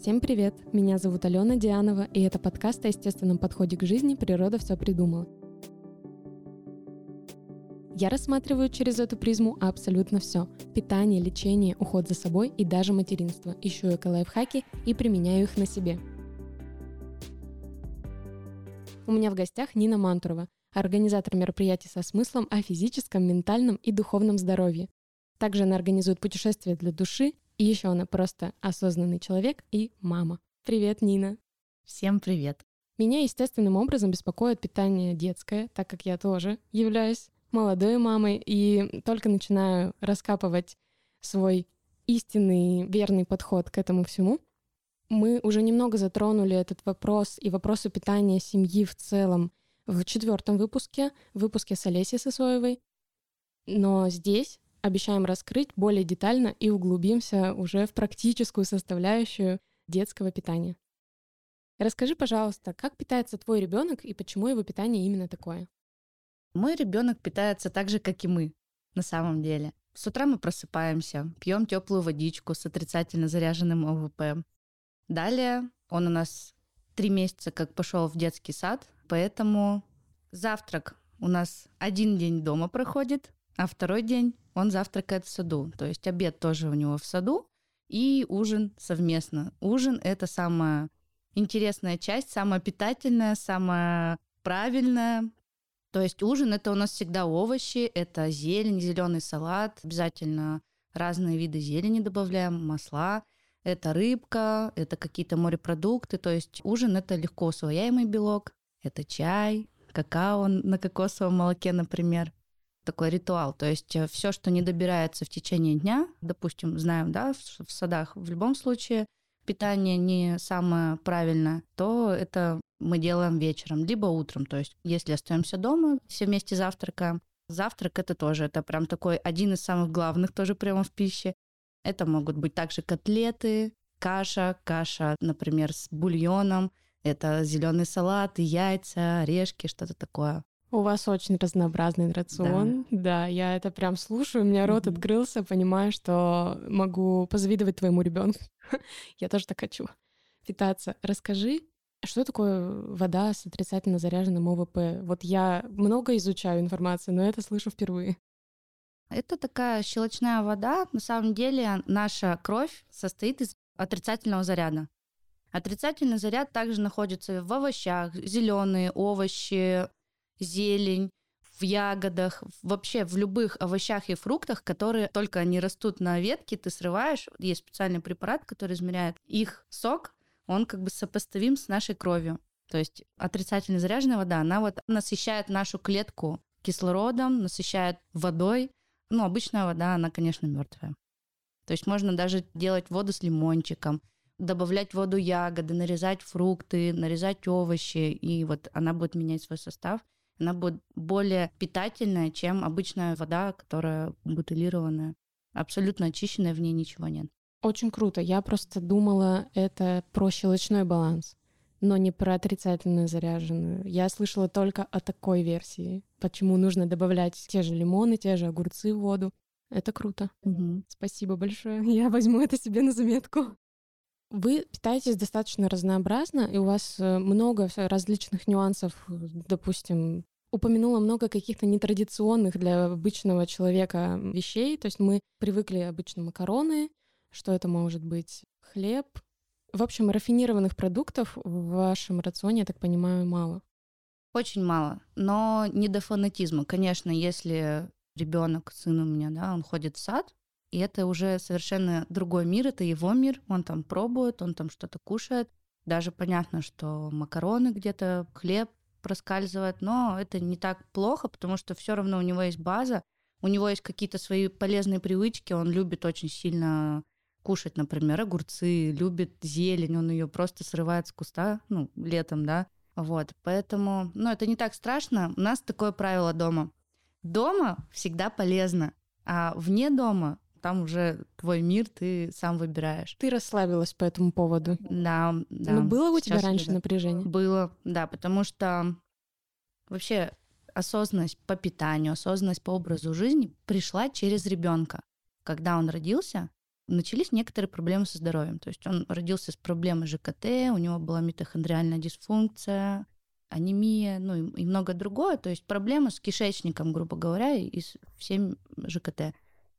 Всем привет! Меня зовут Алена Дианова, и это подкаст о естественном подходе к жизни «Природа все придумала». Я рассматриваю через эту призму абсолютно все. Питание, лечение, уход за собой и даже материнство. Ищу эко-лайфхаки и применяю их на себе. У меня в гостях Нина Мантурова, организатор мероприятий со смыслом о физическом, ментальном и духовном здоровье. Также она организует путешествия для души, и еще она просто осознанный человек и мама. Привет, Нина. Всем привет. Меня естественным образом беспокоит питание детское, так как я тоже являюсь молодой мамой и только начинаю раскапывать свой истинный верный подход к этому всему. Мы уже немного затронули этот вопрос и вопросы питания семьи в целом в четвертом выпуске, в выпуске с Олесей Сосоевой. Но здесь обещаем раскрыть более детально и углубимся уже в практическую составляющую детского питания. Расскажи, пожалуйста, как питается твой ребенок и почему его питание именно такое? Мой ребенок питается так же, как и мы, на самом деле. С утра мы просыпаемся, пьем теплую водичку с отрицательно заряженным ОВП. Далее он у нас три месяца как пошел в детский сад, поэтому завтрак у нас один день дома проходит, а второй день он завтракает в саду. То есть обед тоже у него в саду и ужин совместно. Ужин — это самая интересная часть, самая питательная, самая правильная. То есть ужин — это у нас всегда овощи, это зелень, зеленый салат, обязательно разные виды зелени добавляем, масла, это рыбка, это какие-то морепродукты. То есть ужин — это легко усвояемый белок, это чай, какао на кокосовом молоке, например такой ритуал. То есть э, все, что не добирается в течение дня, допустим, знаем, да, в, в садах, в любом случае питание не самое правильное, то это мы делаем вечером, либо утром. То есть если остаемся дома, все вместе завтракаем. Завтрак это тоже, это прям такой один из самых главных тоже прямо в пище. Это могут быть также котлеты, каша, каша, например, с бульоном, это зеленый салат, яйца, орешки, что-то такое. У вас очень разнообразный рацион. Да, да я это прям слушаю, у меня рот mm-hmm. открылся, понимаю, что могу позавидовать твоему ребенку. я тоже так хочу питаться. Расскажи, что такое вода с отрицательно заряженным ОВП? Вот я много изучаю информации, но это слышу впервые. Это такая щелочная вода. На самом деле наша кровь состоит из отрицательного заряда. Отрицательный заряд также находится в овощах, зеленые овощи, зелень, в ягодах, вообще в любых овощах и фруктах, которые только они растут на ветке, ты срываешь, есть специальный препарат, который измеряет их сок, он как бы сопоставим с нашей кровью. То есть отрицательно заряженная вода, она вот насыщает нашу клетку кислородом, насыщает водой. Ну, обычная вода, она, конечно, мертвая. То есть можно даже делать воду с лимончиком, добавлять в воду ягоды, нарезать фрукты, нарезать овощи, и вот она будет менять свой состав – она будет более питательная, чем обычная вода, которая бутылированная. Абсолютно очищенная, в ней ничего нет. Очень круто. Я просто думала, это про щелочной баланс, но не про отрицательно заряженную. Я слышала только о такой версии. Почему нужно добавлять те же лимоны, те же огурцы в воду. Это круто. Угу. Спасибо большое. Я возьму это себе на заметку. Вы питаетесь достаточно разнообразно, и у вас э, много различных нюансов, допустим, упомянула много каких-то нетрадиционных для обычного человека вещей. То есть мы привыкли обычно макароны, что это может быть хлеб. В общем, рафинированных продуктов в вашем рационе, я так понимаю, мало. Очень мало, но не до фанатизма. Конечно, если ребенок, сын у меня, да, он ходит в сад, и это уже совершенно другой мир, это его мир, он там пробует, он там что-то кушает. Даже понятно, что макароны где-то, хлеб проскальзывает, но это не так плохо, потому что все равно у него есть база, у него есть какие-то свои полезные привычки, он любит очень сильно кушать, например, огурцы, любит зелень, он ее просто срывает с куста, ну, летом, да, вот, поэтому, ну, это не так страшно. У нас такое правило дома. Дома всегда полезно, а вне дома там уже твой мир, ты сам выбираешь. Ты расслабилась по этому поводу? Да, да. Но было у тебя раньше напряжение? Было, да, потому что вообще осознанность по питанию, осознанность по образу жизни пришла через ребенка. Когда он родился, начались некоторые проблемы со здоровьем. То есть он родился с проблемой ЖКТ, у него была митохондриальная дисфункция, анемия, ну и, и много другое. То есть проблемы с кишечником, грубо говоря, и с всем ЖКТ.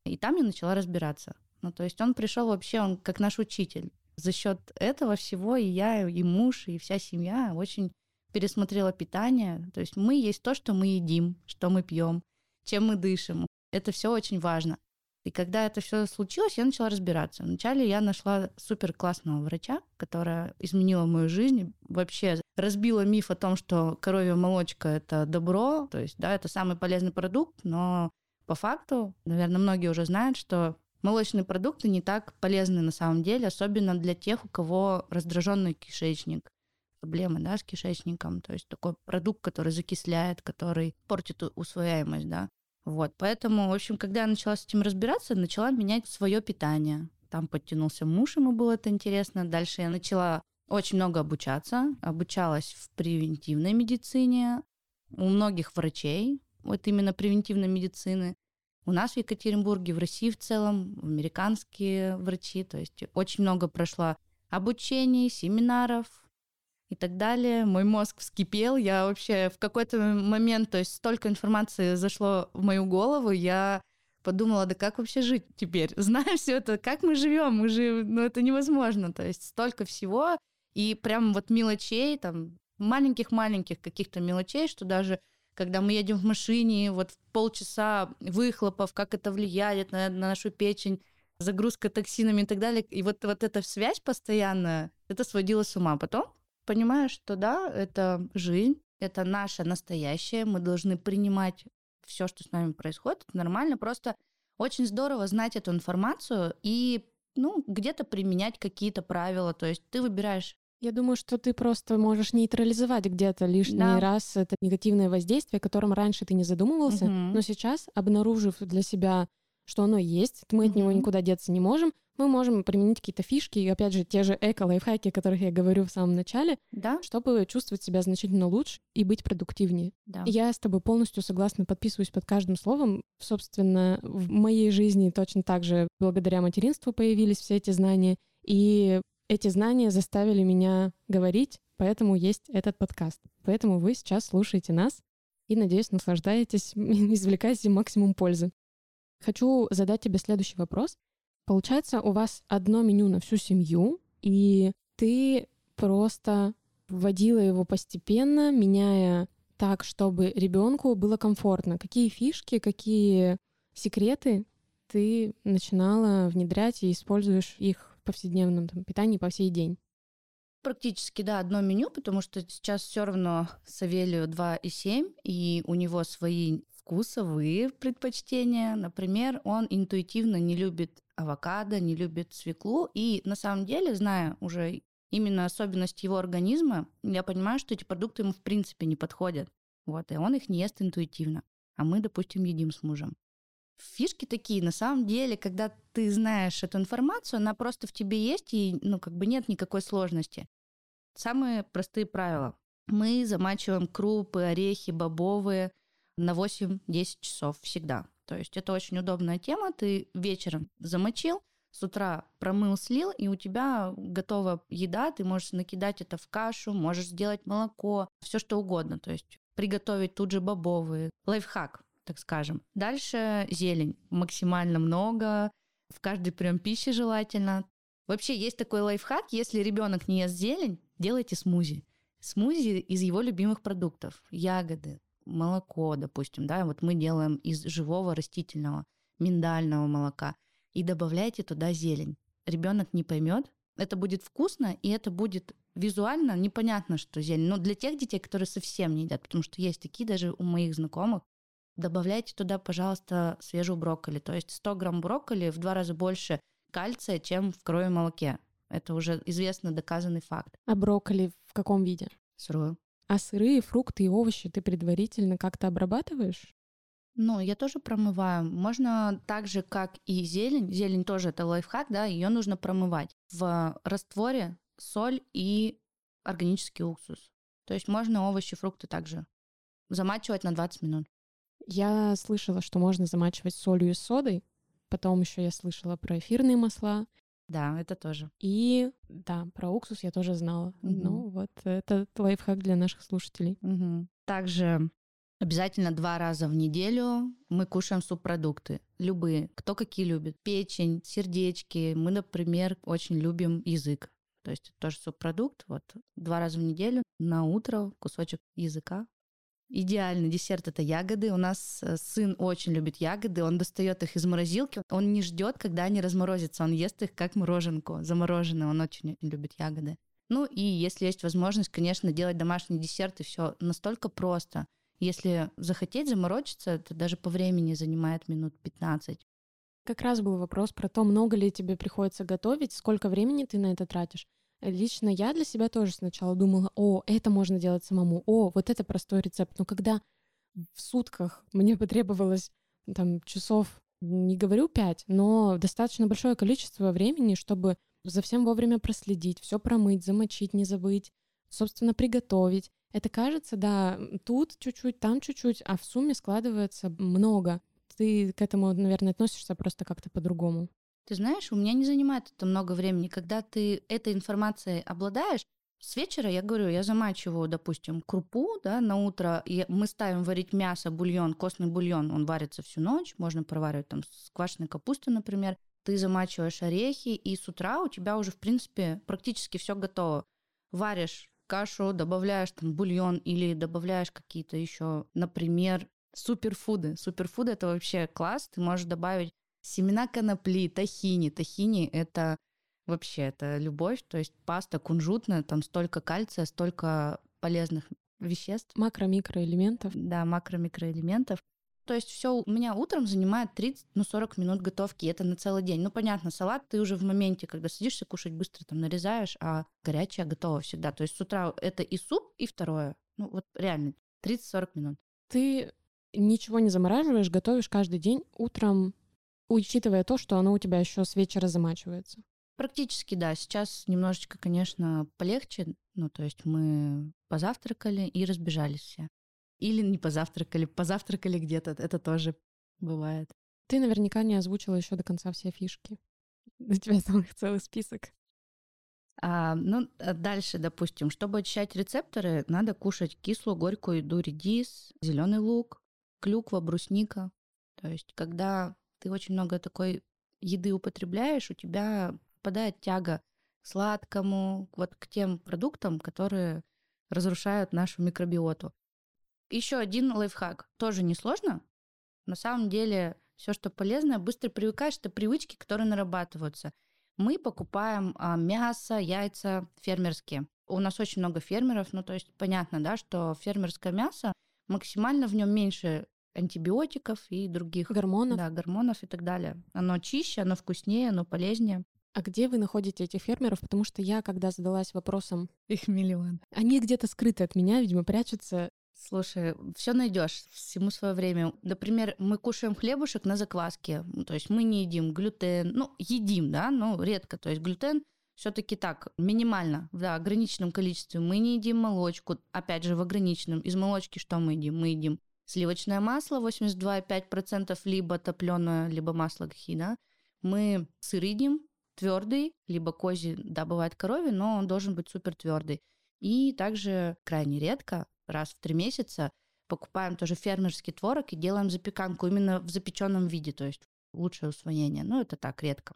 И там я начала разбираться. Ну, то есть он пришел вообще, он как наш учитель. За счет этого всего и я, и муж, и вся семья очень пересмотрела питание. То есть мы есть то, что мы едим, что мы пьем, чем мы дышим. Это все очень важно. И когда это все случилось, я начала разбираться. Вначале я нашла супер классного врача, которая изменила мою жизнь, вообще разбила миф о том, что коровья молочка это добро, то есть, да, это самый полезный продукт, но по факту, наверное, многие уже знают, что молочные продукты не так полезны на самом деле, особенно для тех, у кого раздраженный кишечник, проблемы, да, с кишечником, то есть такой продукт, который закисляет, который портит усвояемость, да. Вот, поэтому, в общем, когда я начала с этим разбираться, начала менять свое питание. Там подтянулся муж, ему было это интересно. Дальше я начала очень много обучаться. Обучалась в превентивной медицине у многих врачей, вот именно превентивной медицины. У нас в Екатеринбурге, в России в целом, американские врачи. То есть очень много прошло обучений, семинаров, и так далее. Мой мозг вскипел, я вообще в какой-то момент, то есть столько информации зашло в мою голову, я подумала, да как вообще жить теперь? Зная все это, как мы живем? Мы же, ну это невозможно, то есть столько всего, и прям вот мелочей, там, маленьких-маленьких каких-то мелочей, что даже когда мы едем в машине, вот полчаса выхлопов, как это влияет на, на нашу печень, загрузка токсинами и так далее. И вот, вот эта связь постоянная, это сводило с ума. Потом понимаешь, что да, это жизнь, это наше настоящее, мы должны принимать все, что с нами происходит, это нормально, просто очень здорово знать эту информацию и ну, где-то применять какие-то правила, то есть ты выбираешь я думаю, что ты просто можешь нейтрализовать где-то лишний да. раз это негативное воздействие, о котором раньше ты не задумывался, угу. но сейчас, обнаружив для себя, что оно есть, мы угу. от него никуда деться не можем, мы можем применить какие-то фишки, и опять же, те же эко-лайфхаки, о которых я говорю в самом начале, да? чтобы чувствовать себя значительно лучше и быть продуктивнее. Да. Я с тобой полностью согласна, подписываюсь под каждым словом. Собственно, в моей жизни точно так же благодаря материнству появились все эти знания, и эти знания заставили меня говорить, поэтому есть этот подкаст. Поэтому вы сейчас слушаете нас и, надеюсь, наслаждаетесь, извлекаете максимум пользы. Хочу задать тебе следующий вопрос. Получается, у вас одно меню на всю семью, и ты просто вводила его постепенно, меняя так, чтобы ребенку было комфортно. Какие фишки, какие секреты ты начинала внедрять и используешь их повседневном там, питании по сей день? Практически, да, одно меню, потому что сейчас все равно Савелию 2,7, и у него свои вкусовые предпочтения. Например, он интуитивно не любит авокадо, не любит свеклу. И на самом деле, зная уже именно особенность его организма, я понимаю, что эти продукты ему в принципе не подходят. Вот, и он их не ест интуитивно. А мы, допустим, едим с мужем. Фишки такие, на самом деле, когда ты знаешь эту информацию, она просто в тебе есть, и, ну, как бы нет никакой сложности. Самые простые правила. Мы замачиваем крупы, орехи, бобовые на 8-10 часов всегда. То есть это очень удобная тема. Ты вечером замочил, с утра промыл, слил, и у тебя готова еда, ты можешь накидать это в кашу, можешь сделать молоко, все что угодно. То есть приготовить тут же бобовые. Лайфхак, так скажем. Дальше зелень. Максимально много. В каждый прием пищи желательно. Вообще есть такой лайфхак, если ребенок не ест зелень, делайте смузи. Смузи из его любимых продуктов. Ягоды, молоко, допустим, да, вот мы делаем из живого растительного миндального молока и добавляйте туда зелень. Ребенок не поймет, это будет вкусно, и это будет визуально непонятно, что зелень. Но для тех детей, которые совсем не едят, потому что есть такие даже у моих знакомых, добавляйте туда, пожалуйста, свежую брокколи. То есть 100 грамм брокколи в два раза больше кальция, чем в крови молоке. Это уже известно доказанный факт. А брокколи в каком виде? Сырую. А сырые фрукты и овощи ты предварительно как-то обрабатываешь? Ну, я тоже промываю. Можно так же, как и зелень. Зелень тоже это лайфхак, да, ее нужно промывать в растворе соль и органический уксус. То есть можно овощи, фрукты также замачивать на 20 минут. Я слышала, что можно замачивать солью и содой. Потом еще я слышала про эфирные масла. Да, это тоже. И да, про уксус я тоже знала. Угу. Ну вот, это лайфхак для наших слушателей. Угу. Также Обязательно два раза в неделю мы кушаем субпродукты. Любые. Кто какие любит. Печень, сердечки. Мы, например, очень любим язык. То есть тоже субпродукт. Вот два раза в неделю на утро кусочек языка. Идеальный десерт это ягоды. У нас э, сын очень любит ягоды. Он достает их из морозилки. Он не ждет, когда они разморозятся. Он ест их как мороженку, замороженные. Он очень любит ягоды. Ну и если есть возможность, конечно, делать домашние десерты, все настолько просто. Если захотеть заморочиться, это даже по времени занимает минут 15. Как раз был вопрос про то, много ли тебе приходится готовить, сколько времени ты на это тратишь. Лично я для себя тоже сначала думала, о, это можно делать самому, о, вот это простой рецепт. Но когда в сутках мне потребовалось там часов, не говорю пять, но достаточно большое количество времени, чтобы за всем вовремя проследить, все промыть, замочить, не забыть, собственно, приготовить. Это кажется, да, тут чуть-чуть, там чуть-чуть, а в сумме складывается много. Ты к этому, наверное, относишься просто как-то по-другому. Ты знаешь, у меня не занимает это много времени. Когда ты этой информацией обладаешь, с вечера, я говорю, я замачиваю, допустим, крупу да, на утро, и мы ставим варить мясо, бульон, костный бульон, он варится всю ночь, можно проваривать там с квашеной капустой, например. Ты замачиваешь орехи, и с утра у тебя уже, в принципе, практически все готово. Варишь кашу, добавляешь там бульон или добавляешь какие-то еще, например, суперфуды. Суперфуды это вообще класс. Ты можешь добавить семена конопли, тахини. Тахини это вообще это любовь, то есть паста кунжутная, там столько кальция, столько полезных веществ. Макро-микроэлементов. Да, макро-микроэлементов. То есть все у меня утром занимает 30, ну 40 минут готовки, это на целый день. Ну понятно, салат ты уже в моменте, когда садишься кушать, быстро там нарезаешь, а горячее готово всегда. То есть с утра это и суп, и второе. Ну вот реально 30-40 минут. Ты ничего не замораживаешь, готовишь каждый день утром, учитывая то, что оно у тебя еще с вечера замачивается. Практически, да. Сейчас немножечко, конечно, полегче. Ну, то есть мы позавтракали и разбежались все. Или не позавтракали, позавтракали где-то. Это тоже бывает. Ты наверняка не озвучила еще до конца все фишки. У тебя там их целый список. А, ну, а дальше, допустим, чтобы очищать рецепторы, надо кушать кислую, горькую еду, редис, зеленый лук, клюква, брусника. То есть, когда ты очень много такой еды употребляешь, у тебя попадает тяга к сладкому, вот к тем продуктам, которые разрушают нашу микробиоту. Еще один лайфхак. Тоже несложно. На самом деле, все, что полезное, быстро привыкаешь, это привычки, которые нарабатываются. Мы покупаем а, мясо, яйца фермерские. У нас очень много фермеров, ну то есть понятно, да, что фермерское мясо максимально в нем меньше антибиотиков и других гормонов, да, гормонов и так далее. Оно чище, оно вкуснее, оно полезнее. А где вы находите этих фермеров? Потому что я, когда задалась вопросом... Их миллион. Они где-то скрыты от меня, видимо, прячутся. Слушай, все найдешь всему свое время. Например, мы кушаем хлебушек на закваске, то есть мы не едим глютен, ну едим, да, но редко. То есть глютен все-таки так минимально, в да, ограниченном количестве. Мы не едим молочку, опять же в ограниченном. Из молочки что мы едим? Мы едим сливочное масло 82,5%, либо топленое, либо масло гхи, да. Мы сыр едим твердый, либо козий, да, бывает коровий, но он должен быть супер твердый. И также крайне редко раз в три месяца покупаем тоже фермерский творог и делаем запеканку именно в запеченном виде, то есть лучшее усвоение. Но это так, редко.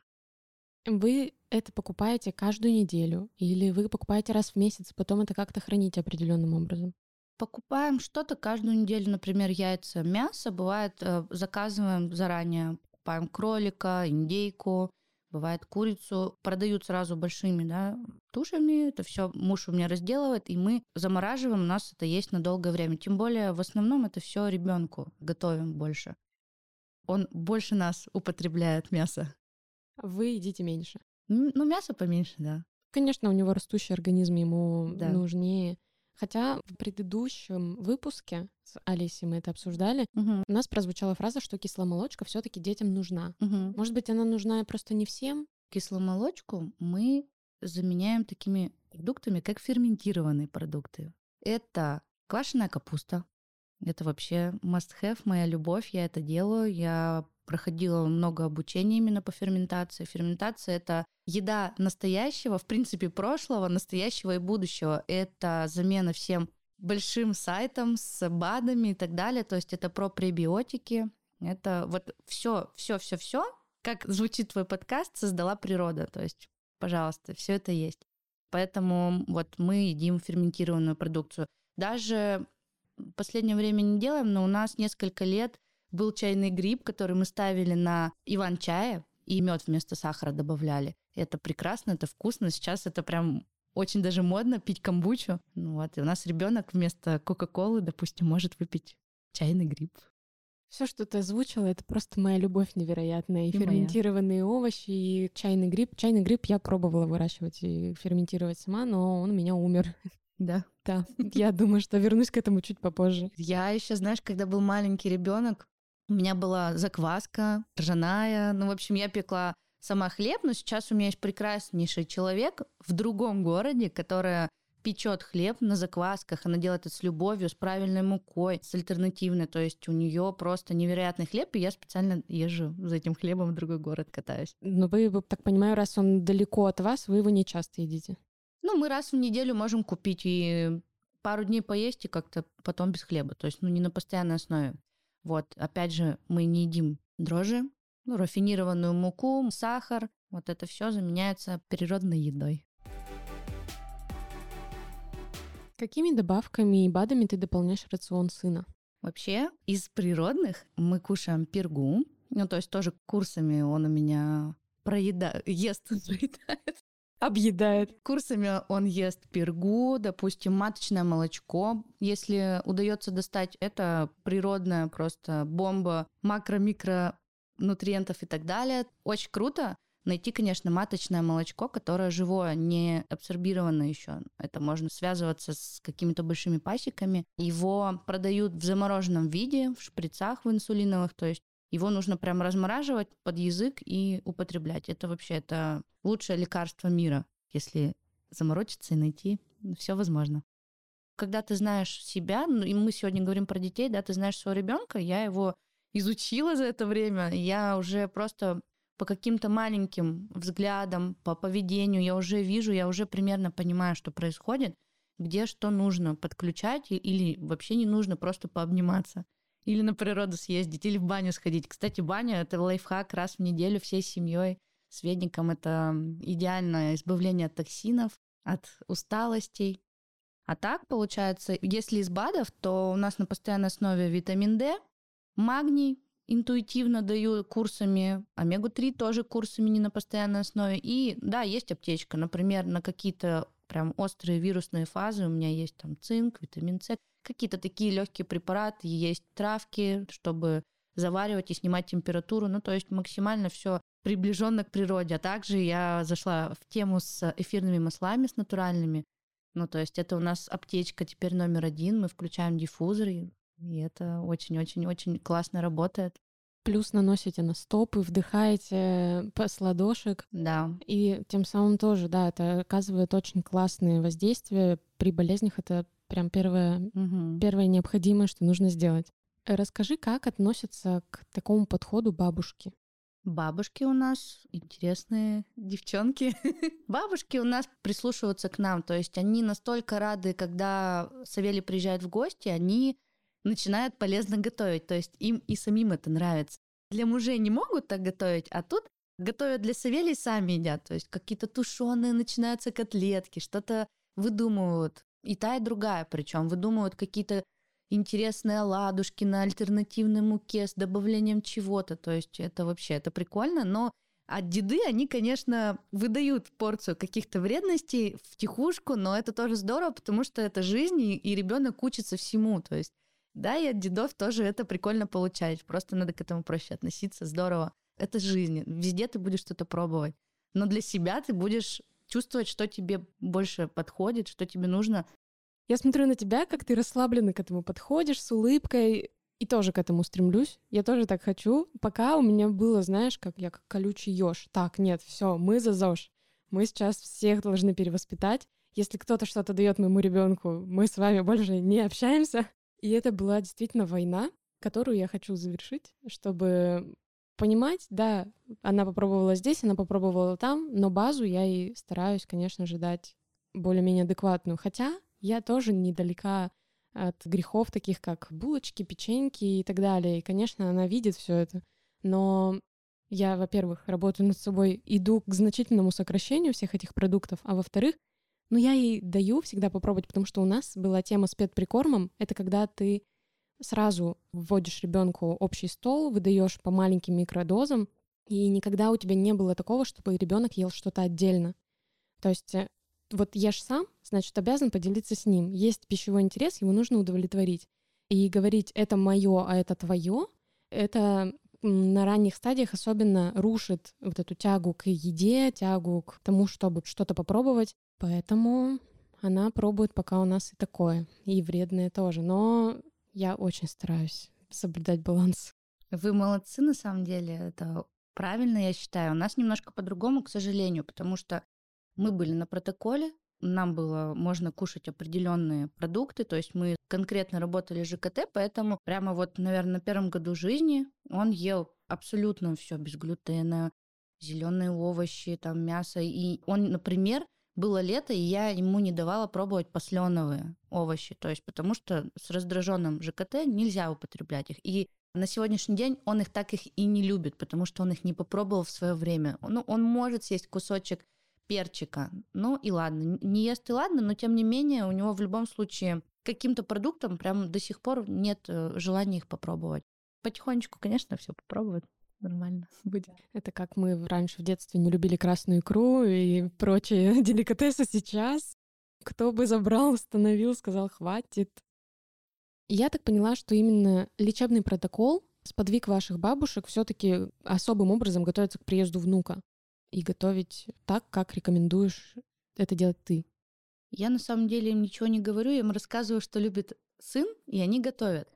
Вы это покупаете каждую неделю или вы покупаете раз в месяц, потом это как-то храните определенным образом? Покупаем что-то каждую неделю, например, яйца, мясо. Бывает, э, заказываем заранее, покупаем кролика, индейку, бывает курицу, продают сразу большими да, тушами, это все муж у меня разделывает, и мы замораживаем, у нас это есть на долгое время. Тем более в основном это все ребенку готовим больше. Он больше нас употребляет мясо. Вы едите меньше. Ну, мясо поменьше, да. Конечно, у него растущий организм, ему да. нужнее Хотя в предыдущем выпуске с Алисией мы это обсуждали, угу. у нас прозвучала фраза, что кисломолочка все-таки детям нужна. Угу. Может быть, она нужна просто не всем? Кисломолочку мы заменяем такими продуктами, как ферментированные продукты. Это квашеная капуста. Это вообще must have, моя любовь, я это делаю. Я проходила много обучения именно по ферментации. Ферментация — это еда настоящего, в принципе, прошлого, настоящего и будущего. Это замена всем большим сайтам с БАДами и так далее. То есть это про пребиотики. Это вот все, все, все, все, как звучит твой подкаст, создала природа. То есть, пожалуйста, все это есть. Поэтому вот мы едим ферментированную продукцию. Даже в последнее время не делаем, но у нас несколько лет был чайный гриб, который мы ставили на иван-чая, и мед вместо сахара добавляли. Это прекрасно, это вкусно. Сейчас это прям очень даже модно пить камбучу. Ну вот, и у нас ребенок вместо Кока-Колы, допустим, может выпить чайный гриб. Все, что ты озвучила, это просто моя любовь невероятная. И, и ферментированные моя. овощи, и чайный гриб. Чайный гриб я пробовала выращивать и ферментировать сама, но он у меня умер. Да. Да. Я думаю, что вернусь к этому чуть попозже. Я еще, знаешь, когда был маленький ребенок, у меня была закваска ржаная. Ну, в общем, я пекла сама хлеб, но сейчас у меня есть прекраснейший человек в другом городе, которая печет хлеб на заквасках, она делает это с любовью, с правильной мукой, с альтернативной, то есть у нее просто невероятный хлеб, и я специально езжу за этим хлебом в другой город катаюсь. Но вы, так понимаю, раз он далеко от вас, вы его не часто едите? Ну, мы раз в неделю можем купить и пару дней поесть, и как-то потом без хлеба, то есть ну не на постоянной основе. Вот, опять же, мы не едим дрожжи, ну, рафинированную муку, сахар. Вот это все заменяется природной едой. Какими добавками и БАДами ты дополняешь рацион сына? Вообще, из природных мы кушаем пергу. Ну, то есть тоже курсами он у меня проедает, ест, проедает. Объедает. Курсами он ест пергу, допустим, маточное молочко. Если удается достать, это природная просто бомба макро-микро нутриентов и так далее. Очень круто найти, конечно, маточное молочко, которое живое, не абсорбировано еще. Это можно связываться с какими-то большими пасеками. Его продают в замороженном виде, в шприцах в инсулиновых, то есть его нужно прям размораживать под язык и употреблять. Это вообще это лучшее лекарство мира, если заморочиться и найти. Все возможно. Когда ты знаешь себя, ну и мы сегодня говорим про детей, да, ты знаешь своего ребенка, я его изучила за это время. Я уже просто по каким-то маленьким взглядам, по поведению я уже вижу, я уже примерно понимаю, что происходит, где что нужно подключать или вообще не нужно просто пообниматься. Или на природу съездить, или в баню сходить. Кстати, баня — это лайфхак раз в неделю всей семьей. С ведником это идеальное избавление от токсинов, от усталостей. А так, получается, если из БАДов, то у нас на постоянной основе витамин D, Магний интуитивно даю курсами, омегу-3 тоже курсами не на постоянной основе. И да, есть аптечка, например, на какие-то прям острые вирусные фазы у меня есть там цинк, витамин С, какие-то такие легкие препараты, есть травки, чтобы заваривать и снимать температуру. Ну, то есть максимально все приближенно к природе. А также я зашла в тему с эфирными маслами, с натуральными. Ну, то есть это у нас аптечка теперь номер один. Мы включаем диффузор, и это очень-очень-очень классно работает. Плюс наносите на стопы, вдыхаете с ладошек. Да. И тем самым тоже, да, это оказывает очень классные воздействия. При болезнях это прям первое, угу. первое необходимое, что нужно сделать. Расскажи, как относятся к такому подходу бабушки? Бабушки у нас интересные девчонки. Бабушки у нас прислушиваются к нам, то есть они настолько рады, когда Савелий приезжает в гости, они начинают полезно готовить. То есть им и самим это нравится. Для мужей не могут так готовить, а тут готовят для Савелий сами едят. То есть какие-то тушеные начинаются котлетки, что-то выдумывают. И та, и другая причем выдумывают какие-то интересные ладушки на альтернативной муке с добавлением чего-то. То есть это вообще, это прикольно, но от деды они, конечно, выдают порцию каких-то вредностей в тихушку, но это тоже здорово, потому что это жизнь, и, ребенок учится всему. То есть да, и от дедов тоже это прикольно получать. Просто надо к этому проще относиться. Здорово. Это жизнь. Везде ты будешь что-то пробовать. Но для себя ты будешь чувствовать, что тебе больше подходит, что тебе нужно. Я смотрю на тебя, как ты расслабленно к этому подходишь, с улыбкой, и тоже к этому стремлюсь. Я тоже так хочу. Пока у меня было, знаешь, как я как колючий еж. Так, нет, все, мы за ЗОЖ. Мы сейчас всех должны перевоспитать. Если кто-то что-то дает моему ребенку, мы с вами больше не общаемся. И это была действительно война, которую я хочу завершить, чтобы понимать, да, она попробовала здесь, она попробовала там, но базу я и стараюсь, конечно же, дать более-менее адекватную. Хотя я тоже недалека от грехов таких, как булочки, печеньки и так далее. И, конечно, она видит все это. Но я, во-первых, работаю над собой, иду к значительному сокращению всех этих продуктов, а во-вторых, ну, я ей даю всегда попробовать, потому что у нас была тема с пет-прикормом. Это когда ты сразу вводишь ребенку общий стол, выдаешь по маленьким микродозам, и никогда у тебя не было такого, чтобы ребенок ел что-то отдельно. То есть э, вот ешь сам, значит, обязан поделиться с ним. Есть пищевой интерес, его нужно удовлетворить. И говорить «это мое, а это твое», это на ранних стадиях особенно рушит вот эту тягу к еде, тягу к тому, чтобы что-то попробовать. Поэтому она пробует пока у нас и такое, и вредное тоже. Но я очень стараюсь соблюдать баланс. Вы молодцы, на самом деле. Это правильно, я считаю. У нас немножко по-другому, к сожалению, потому что мы были на протоколе, нам было можно кушать определенные продукты, то есть мы конкретно работали ЖКТ, поэтому прямо вот, наверное, на первом году жизни он ел абсолютно все без глютена, зеленые овощи, там мясо. И он, например, было лето, и я ему не давала пробовать посленовые овощи, то есть потому что с раздраженным ЖКТ нельзя употреблять их. И на сегодняшний день он их так их и не любит, потому что он их не попробовал в свое время. Ну, он может съесть кусочек перчика. Ну и ладно, не ест и ладно, но тем не менее у него в любом случае каким-то продуктом прям до сих пор нет э, желания их попробовать. Потихонечку, конечно, все попробовать нормально будет. Это как мы раньше в детстве не любили красную икру и прочие деликатесы сейчас. Кто бы забрал, установил, сказал, хватит. Я так поняла, что именно лечебный протокол сподвиг ваших бабушек все таки особым образом готовиться к приезду внука и готовить так, как рекомендуешь это делать ты. Я на самом деле им ничего не говорю, я им рассказываю, что любит сын, и они готовят.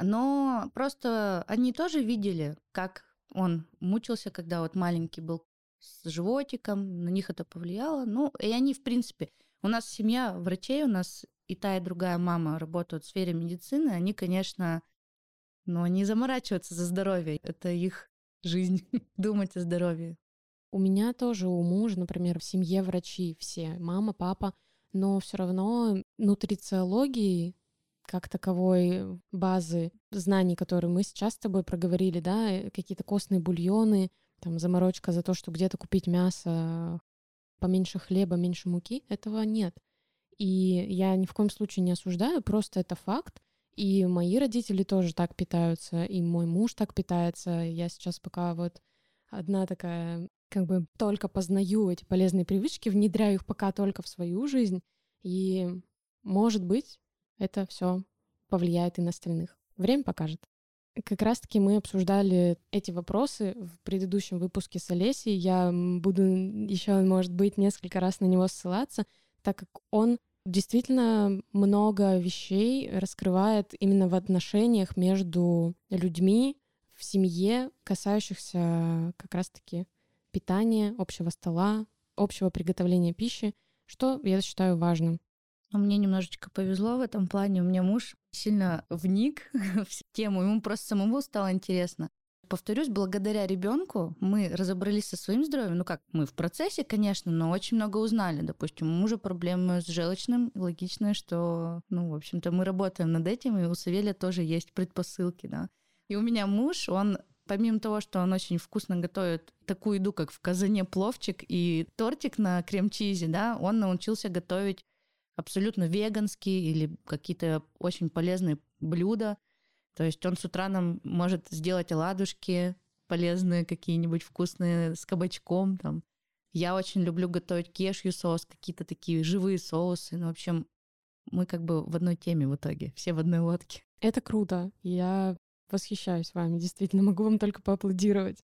Но просто они тоже видели, как он мучился, когда вот маленький был с животиком, на них это повлияло. Ну, и они, в принципе, у нас семья врачей, у нас и та, и другая мама работают в сфере медицины, они, конечно, но не заморачиваются за здоровье. Это их жизнь, думать о здоровье. У меня тоже у мужа, например, в семье врачи все, мама, папа, но все равно нутрициологии как таковой базы знаний, которые мы сейчас с тобой проговорили, да, какие-то костные бульоны, там заморочка за то, что где-то купить мясо, поменьше хлеба, меньше муки, этого нет. И я ни в коем случае не осуждаю, просто это факт. И мои родители тоже так питаются, и мой муж так питается. Я сейчас пока вот одна такая, как бы только познаю эти полезные привычки, внедряю их пока только в свою жизнь. И, может быть, это все повлияет и на остальных. Время покажет. Как раз-таки мы обсуждали эти вопросы в предыдущем выпуске с Олесей. Я буду еще, может быть, несколько раз на него ссылаться, так как он действительно много вещей раскрывает именно в отношениях между людьми в семье, касающихся как раз-таки питания, общего стола, общего приготовления пищи, что я считаю важным. Но мне немножечко повезло в этом плане. У меня муж сильно вник в тему, ему просто самому стало интересно. Повторюсь, благодаря ребенку мы разобрались со своим здоровьем. Ну как, мы в процессе, конечно, но очень много узнали. Допустим, у мужа проблемы с желчным. Логично, что, ну, в общем-то, мы работаем над этим, и у Савелия тоже есть предпосылки, да. И у меня муж, он помимо того, что он очень вкусно готовит такую еду, как в казане пловчик и тортик на крем-чизе, да, он научился готовить абсолютно веганские или какие-то очень полезные блюда. То есть он с утра нам может сделать оладушки полезные, какие-нибудь вкусные с кабачком там. Я очень люблю готовить кешью соус, какие-то такие живые соусы. Ну, в общем, мы как бы в одной теме в итоге, все в одной лодке. Это круто. Я восхищаюсь вами, действительно, могу вам только поаплодировать.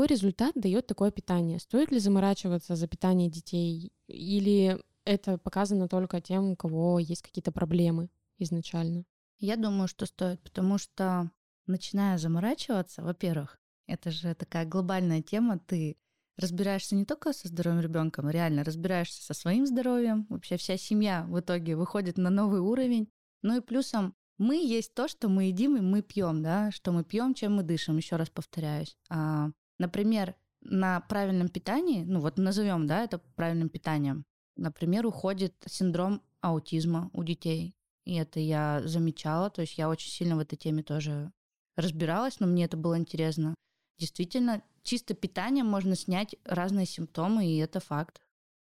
Какой результат дает такое питание? Стоит ли заморачиваться за питание детей? Или это показано только тем, у кого есть какие-то проблемы изначально? Я думаю, что стоит, потому что начиная заморачиваться, во-первых, это же такая глобальная тема, ты разбираешься не только со здоровьем ребенка, реально разбираешься со своим здоровьем. Вообще вся семья в итоге выходит на новый уровень. Ну и плюсом Мы есть то, что мы едим и мы пьем, да, что мы пьем, чем мы дышим, еще раз повторяюсь. А, например, на правильном питании, ну вот назовем, да, это правильным питанием, например, уходит синдром аутизма у детей. И это я замечала, то есть я очень сильно в этой теме тоже разбиралась, но мне это было интересно. Действительно, чисто питанием можно снять разные симптомы, и это факт.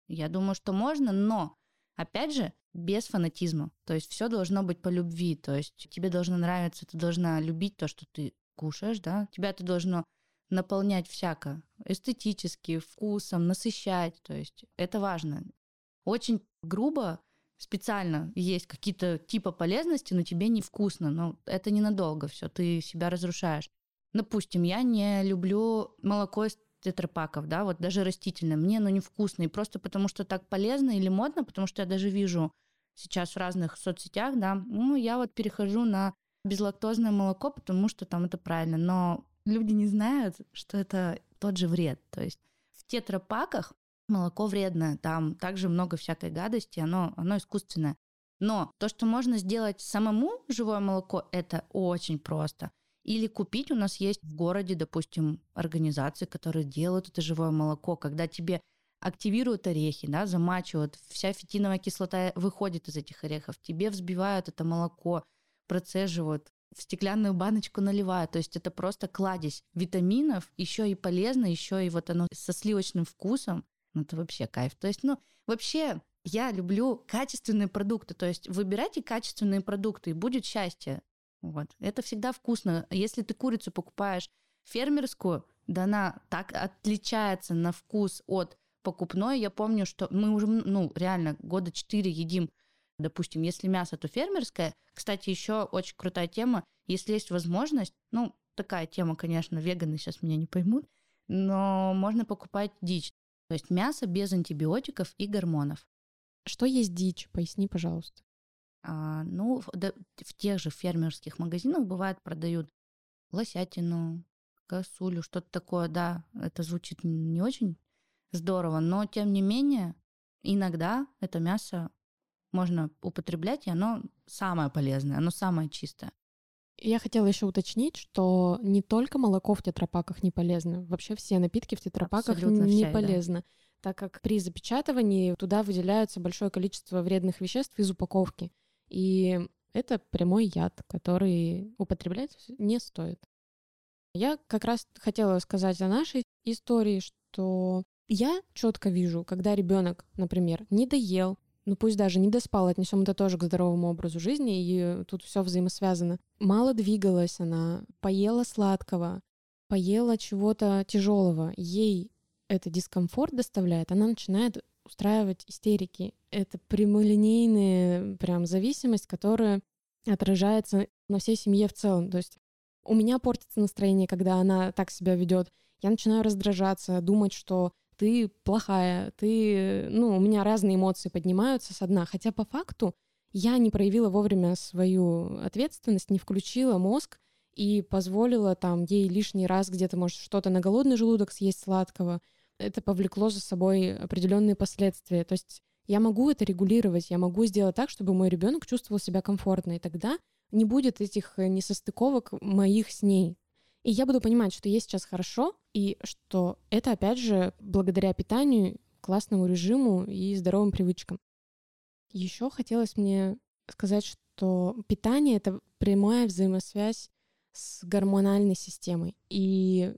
Я думаю, что можно, но, опять же, без фанатизма. То есть все должно быть по любви. То есть тебе должно нравиться, ты должна любить то, что ты кушаешь, да. Тебя это должно наполнять всяко, эстетически, вкусом, насыщать. То есть это важно. Очень грубо специально есть какие-то типа полезности, но тебе невкусно. Но это ненадолго все, ты себя разрушаешь. Допустим, я не люблю молоко из тетрапаков, да, вот даже растительное. Мне оно невкусно. И просто потому, что так полезно или модно, потому что я даже вижу сейчас в разных соцсетях, да, ну, я вот перехожу на безлактозное молоко, потому что там это правильно. Но люди не знают, что это тот же вред. То есть в тетрапаках молоко вредное, там также много всякой гадости, оно, оно искусственное. Но то, что можно сделать самому живое молоко, это очень просто. Или купить, у нас есть в городе, допустим, организации, которые делают это живое молоко, когда тебе активируют орехи, да, замачивают, вся фитиновая кислота выходит из этих орехов, тебе взбивают это молоко, процеживают, в стеклянную баночку наливают. То есть это просто кладезь витаминов, еще и полезно, еще и вот оно со сливочным вкусом. Ну, это вообще кайф. То есть, ну, вообще, я люблю качественные продукты. То есть выбирайте качественные продукты, и будет счастье. Вот. Это всегда вкусно. Если ты курицу покупаешь фермерскую, да она так отличается на вкус от покупной. Я помню, что мы уже, ну, реально года четыре едим Допустим, если мясо, то фермерское. Кстати, еще очень крутая тема. Если есть возможность, ну, такая тема, конечно, веганы сейчас меня не поймут, но можно покупать дичь. То есть мясо без антибиотиков и гормонов. Что есть дичь? Поясни, пожалуйста. А, ну, в, да, в тех же фермерских магазинах бывает продают лосятину, косулю, что-то такое, да, это звучит не очень здорово, но тем не менее иногда это мясо можно употреблять, и оно самое полезное, оно самое чистое. Я хотела еще уточнить, что не только молоко в тетрапаках не полезно, вообще все напитки в тетрапаках Абсолютно не все, полезны, да. так как при запечатывании туда выделяется большое количество вредных веществ из упаковки. И это прямой яд, который употреблять не стоит. Я как раз хотела сказать о нашей истории, что я четко вижу, когда ребенок, например, не доел, ну пусть даже не доспала, отнесем это тоже к здоровому образу жизни, и тут все взаимосвязано. Мало двигалась она, поела сладкого, поела чего-то тяжелого, ей это дискомфорт доставляет, она начинает устраивать истерики. Это прямолинейная прям зависимость, которая отражается на всей семье в целом. То есть у меня портится настроение, когда она так себя ведет. Я начинаю раздражаться, думать, что ты плохая, ты, ну, у меня разные эмоции поднимаются с дна, хотя по факту я не проявила вовремя свою ответственность, не включила мозг и позволила там ей лишний раз где-то, может, что-то на голодный желудок съесть сладкого. Это повлекло за собой определенные последствия. То есть я могу это регулировать, я могу сделать так, чтобы мой ребенок чувствовал себя комфортно, и тогда не будет этих несостыковок моих с ней. И я буду понимать, что ей сейчас хорошо, и что это, опять же, благодаря питанию, классному режиму и здоровым привычкам. Еще хотелось мне сказать, что питание — это прямая взаимосвязь с гормональной системой. И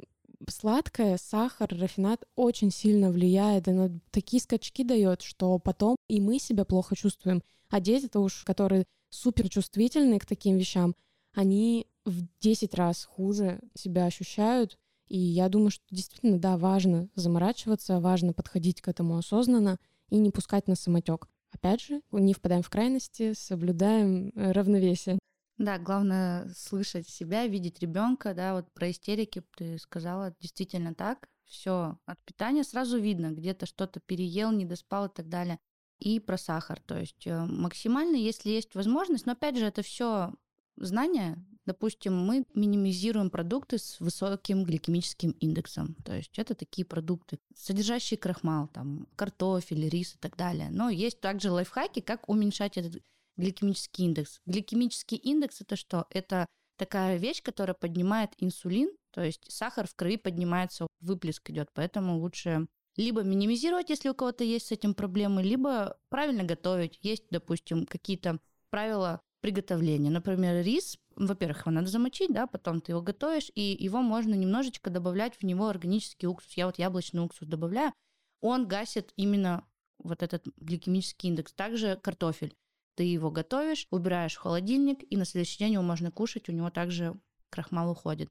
сладкое, сахар, рафинат очень сильно влияет, она такие скачки дает, что потом и мы себя плохо чувствуем. А дети-то уж, которые супер чувствительны к таким вещам, они в 10 раз хуже себя ощущают. И я думаю, что действительно, да, важно заморачиваться, важно подходить к этому осознанно и не пускать на самотек. Опять же, не впадаем в крайности, соблюдаем э, равновесие. Да, главное слышать себя, видеть ребенка, да, вот про истерики ты сказала, действительно так. Все от питания сразу видно, где-то что-то переел, не доспал и так далее. И про сахар, то есть э, максимально, если есть возможность, но опять же это все знания, допустим, мы минимизируем продукты с высоким гликемическим индексом. То есть это такие продукты, содержащие крахмал, там, картофель, рис и так далее. Но есть также лайфхаки, как уменьшать этот гликемический индекс. Гликемический индекс это что? Это такая вещь, которая поднимает инсулин, то есть сахар в крови поднимается, выплеск идет, поэтому лучше либо минимизировать, если у кого-то есть с этим проблемы, либо правильно готовить. Есть, допустим, какие-то правила приготовления. Например, рис, во-первых, его надо замочить, да, потом ты его готовишь, и его можно немножечко добавлять в него органический уксус. Я вот яблочный уксус добавляю. Он гасит именно вот этот гликемический индекс. Также картофель. Ты его готовишь, убираешь в холодильник, и на следующий день его можно кушать, у него также крахмал уходит.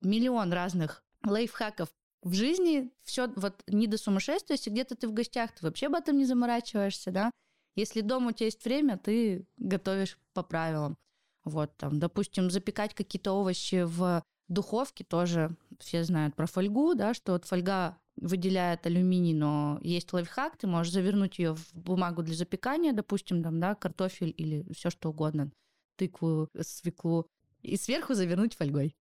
Миллион разных лайфхаков в жизни все вот не до сумасшествия, если где-то ты в гостях, ты вообще об этом не заморачиваешься, да. Если дома у тебя есть время, ты готовишь по правилам. Вот там, допустим, запекать какие-то овощи в духовке тоже все знают про фольгу, да, что вот фольга выделяет алюминий, но есть лайфхак, ты можешь завернуть ее в бумагу для запекания, допустим, там, да, картофель или все что угодно, тыкву, свеклу, и сверху завернуть фольгой.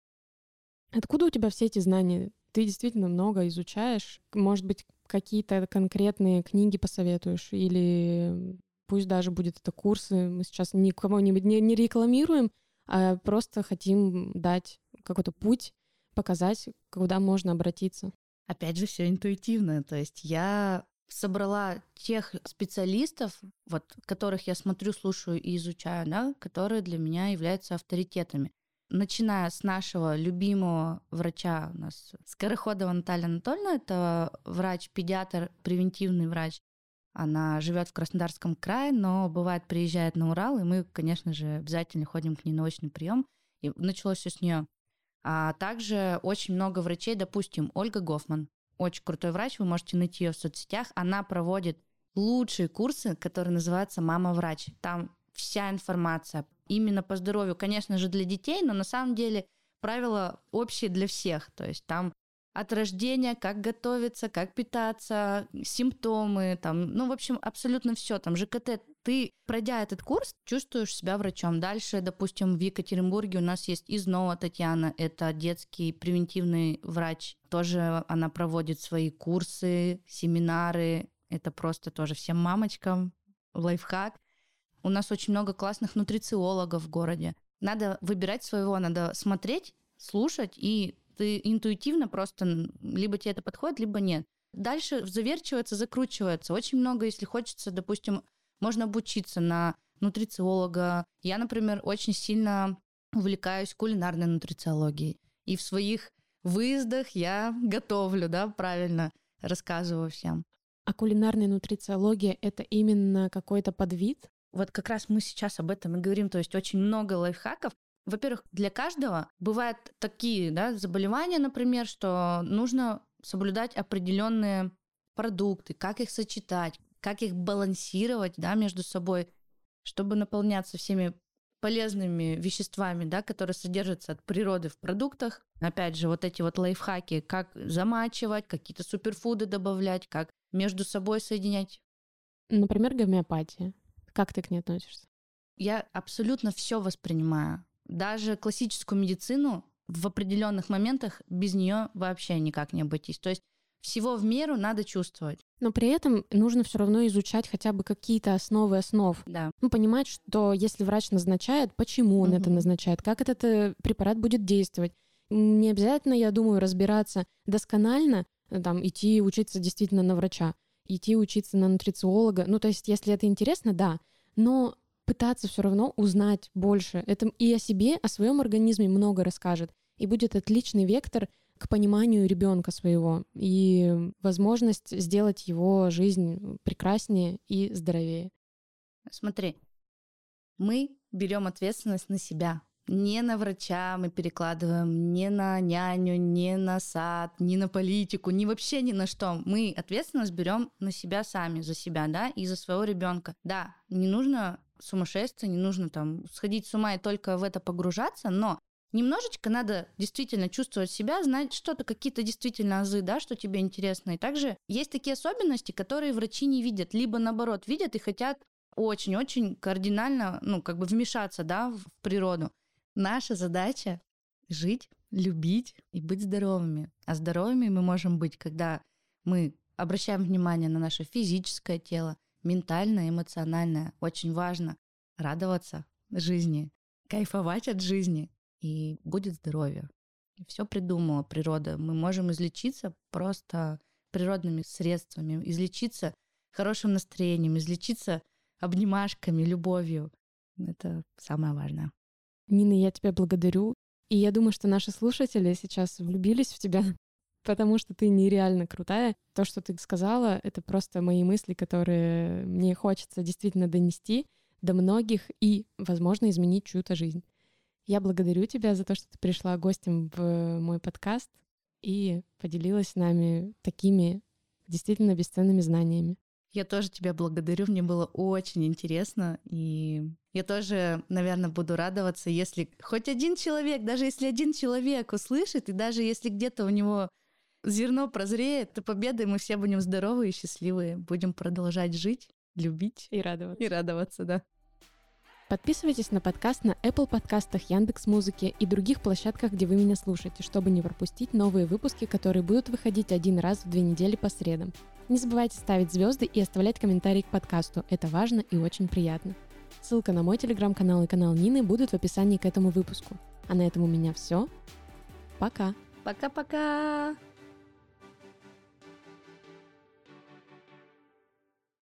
Откуда у тебя все эти знания? Ты действительно много изучаешь. Может быть, какие-то конкретные книги посоветуешь или пусть даже будет это курсы. Мы сейчас никого не, не, не рекламируем, а просто хотим дать какой-то путь, показать, куда можно обратиться. Опять же, все интуитивно. То есть я собрала тех специалистов, вот, которых я смотрю, слушаю и изучаю, да, которые для меня являются авторитетами начиная с нашего любимого врача у нас, Скороходова Наталья Анатольевна, это врач-педиатр, превентивный врач. Она живет в Краснодарском крае, но бывает приезжает на Урал, и мы, конечно же, обязательно ходим к ней на очный прием. И началось все с нее. А также очень много врачей, допустим, Ольга Гофман, очень крутой врач, вы можете найти ее в соцсетях. Она проводит лучшие курсы, которые называются «Мама-врач». Там вся информация именно по здоровью, конечно же, для детей, но на самом деле правила общие для всех. То есть там от рождения, как готовиться, как питаться, симптомы, там, ну, в общем, абсолютно все. Там ЖКТ, ты, пройдя этот курс, чувствуешь себя врачом. Дальше, допустим, в Екатеринбурге у нас есть Изнова Татьяна, это детский превентивный врач. Тоже она проводит свои курсы, семинары. Это просто тоже всем мамочкам лайфхак. У нас очень много классных нутрициологов в городе. Надо выбирать своего, надо смотреть, слушать, и ты интуитивно просто либо тебе это подходит, либо нет. Дальше заверчивается, закручивается. Очень много, если хочется, допустим, можно обучиться на нутрициолога. Я, например, очень сильно увлекаюсь кулинарной нутрициологией. И в своих выездах я готовлю, да, правильно рассказываю всем. А кулинарная нутрициология — это именно какой-то подвид вот как раз мы сейчас об этом и говорим, то есть очень много лайфхаков. Во-первых, для каждого бывают такие да, заболевания, например, что нужно соблюдать определенные продукты, как их сочетать, как их балансировать да, между собой, чтобы наполняться всеми полезными веществами, да, которые содержатся от природы в продуктах. Опять же, вот эти вот лайфхаки, как замачивать, какие-то суперфуды добавлять, как между собой соединять. Например, гомеопатия. Как ты к ней относишься? Я абсолютно все воспринимаю. Даже классическую медицину в определенных моментах без нее вообще никак не обойтись. То есть всего в меру надо чувствовать. Но при этом нужно все равно изучать хотя бы какие-то основы основ. Да. Ну, понимать, что если врач назначает, почему он угу. это назначает, как этот э, препарат будет действовать. Не обязательно, я думаю, разбираться досконально, э, там, идти учиться действительно на врача идти учиться на нутрициолога. Ну, то есть, если это интересно, да, но пытаться все равно узнать больше. Это и о себе, о своем организме много расскажет. И будет отличный вектор к пониманию ребенка своего и возможность сделать его жизнь прекраснее и здоровее. Смотри, мы берем ответственность на себя. Не на врача мы перекладываем, не на няню, не на сад, не на политику, ни вообще ни на что. Мы ответственность берем на себя сами, за себя, да, и за своего ребенка. Да, не нужно сумасшествие, не нужно там сходить с ума и только в это погружаться, но немножечко надо действительно чувствовать себя, знать что-то, какие-то действительно азы, да, что тебе интересно. И также есть такие особенности, которые врачи не видят, либо наоборот видят и хотят очень-очень кардинально, ну, как бы вмешаться, да, в природу. Наша задача — жить, любить и быть здоровыми. А здоровыми мы можем быть, когда мы обращаем внимание на наше физическое тело, ментальное, эмоциональное. Очень важно. радоваться жизни, кайфовать от жизни, и будет здоровье. Все придумала природа. Мы можем излечиться просто природными средствами, излечиться хорошим настроением, излечиться обнимашками, любовью. Это самое важное. Нина, я тебя благодарю. И я думаю, что наши слушатели сейчас влюбились в тебя, потому что ты нереально крутая. То, что ты сказала, это просто мои мысли, которые мне хочется действительно донести до многих и, возможно, изменить чью-то жизнь. Я благодарю тебя за то, что ты пришла гостем в мой подкаст и поделилась с нами такими действительно бесценными знаниями. Я тоже тебя благодарю, мне было очень интересно, и я тоже, наверное, буду радоваться, если хоть один человек, даже если один человек услышит, и даже если где-то у него зерно прозреет, то победой мы все будем здоровы и счастливые, будем продолжать жить, любить и радоваться. И радоваться, да. Подписывайтесь на подкаст на Apple подкастах, Яндекс Музыке и других площадках, где вы меня слушаете, чтобы не пропустить новые выпуски, которые будут выходить один раз в две недели по средам. Не забывайте ставить звезды и оставлять комментарии к подкасту. Это важно и очень приятно. Ссылка на мой телеграм-канал и канал Нины будут в описании к этому выпуску. А на этом у меня все. Пока. Пока-пока.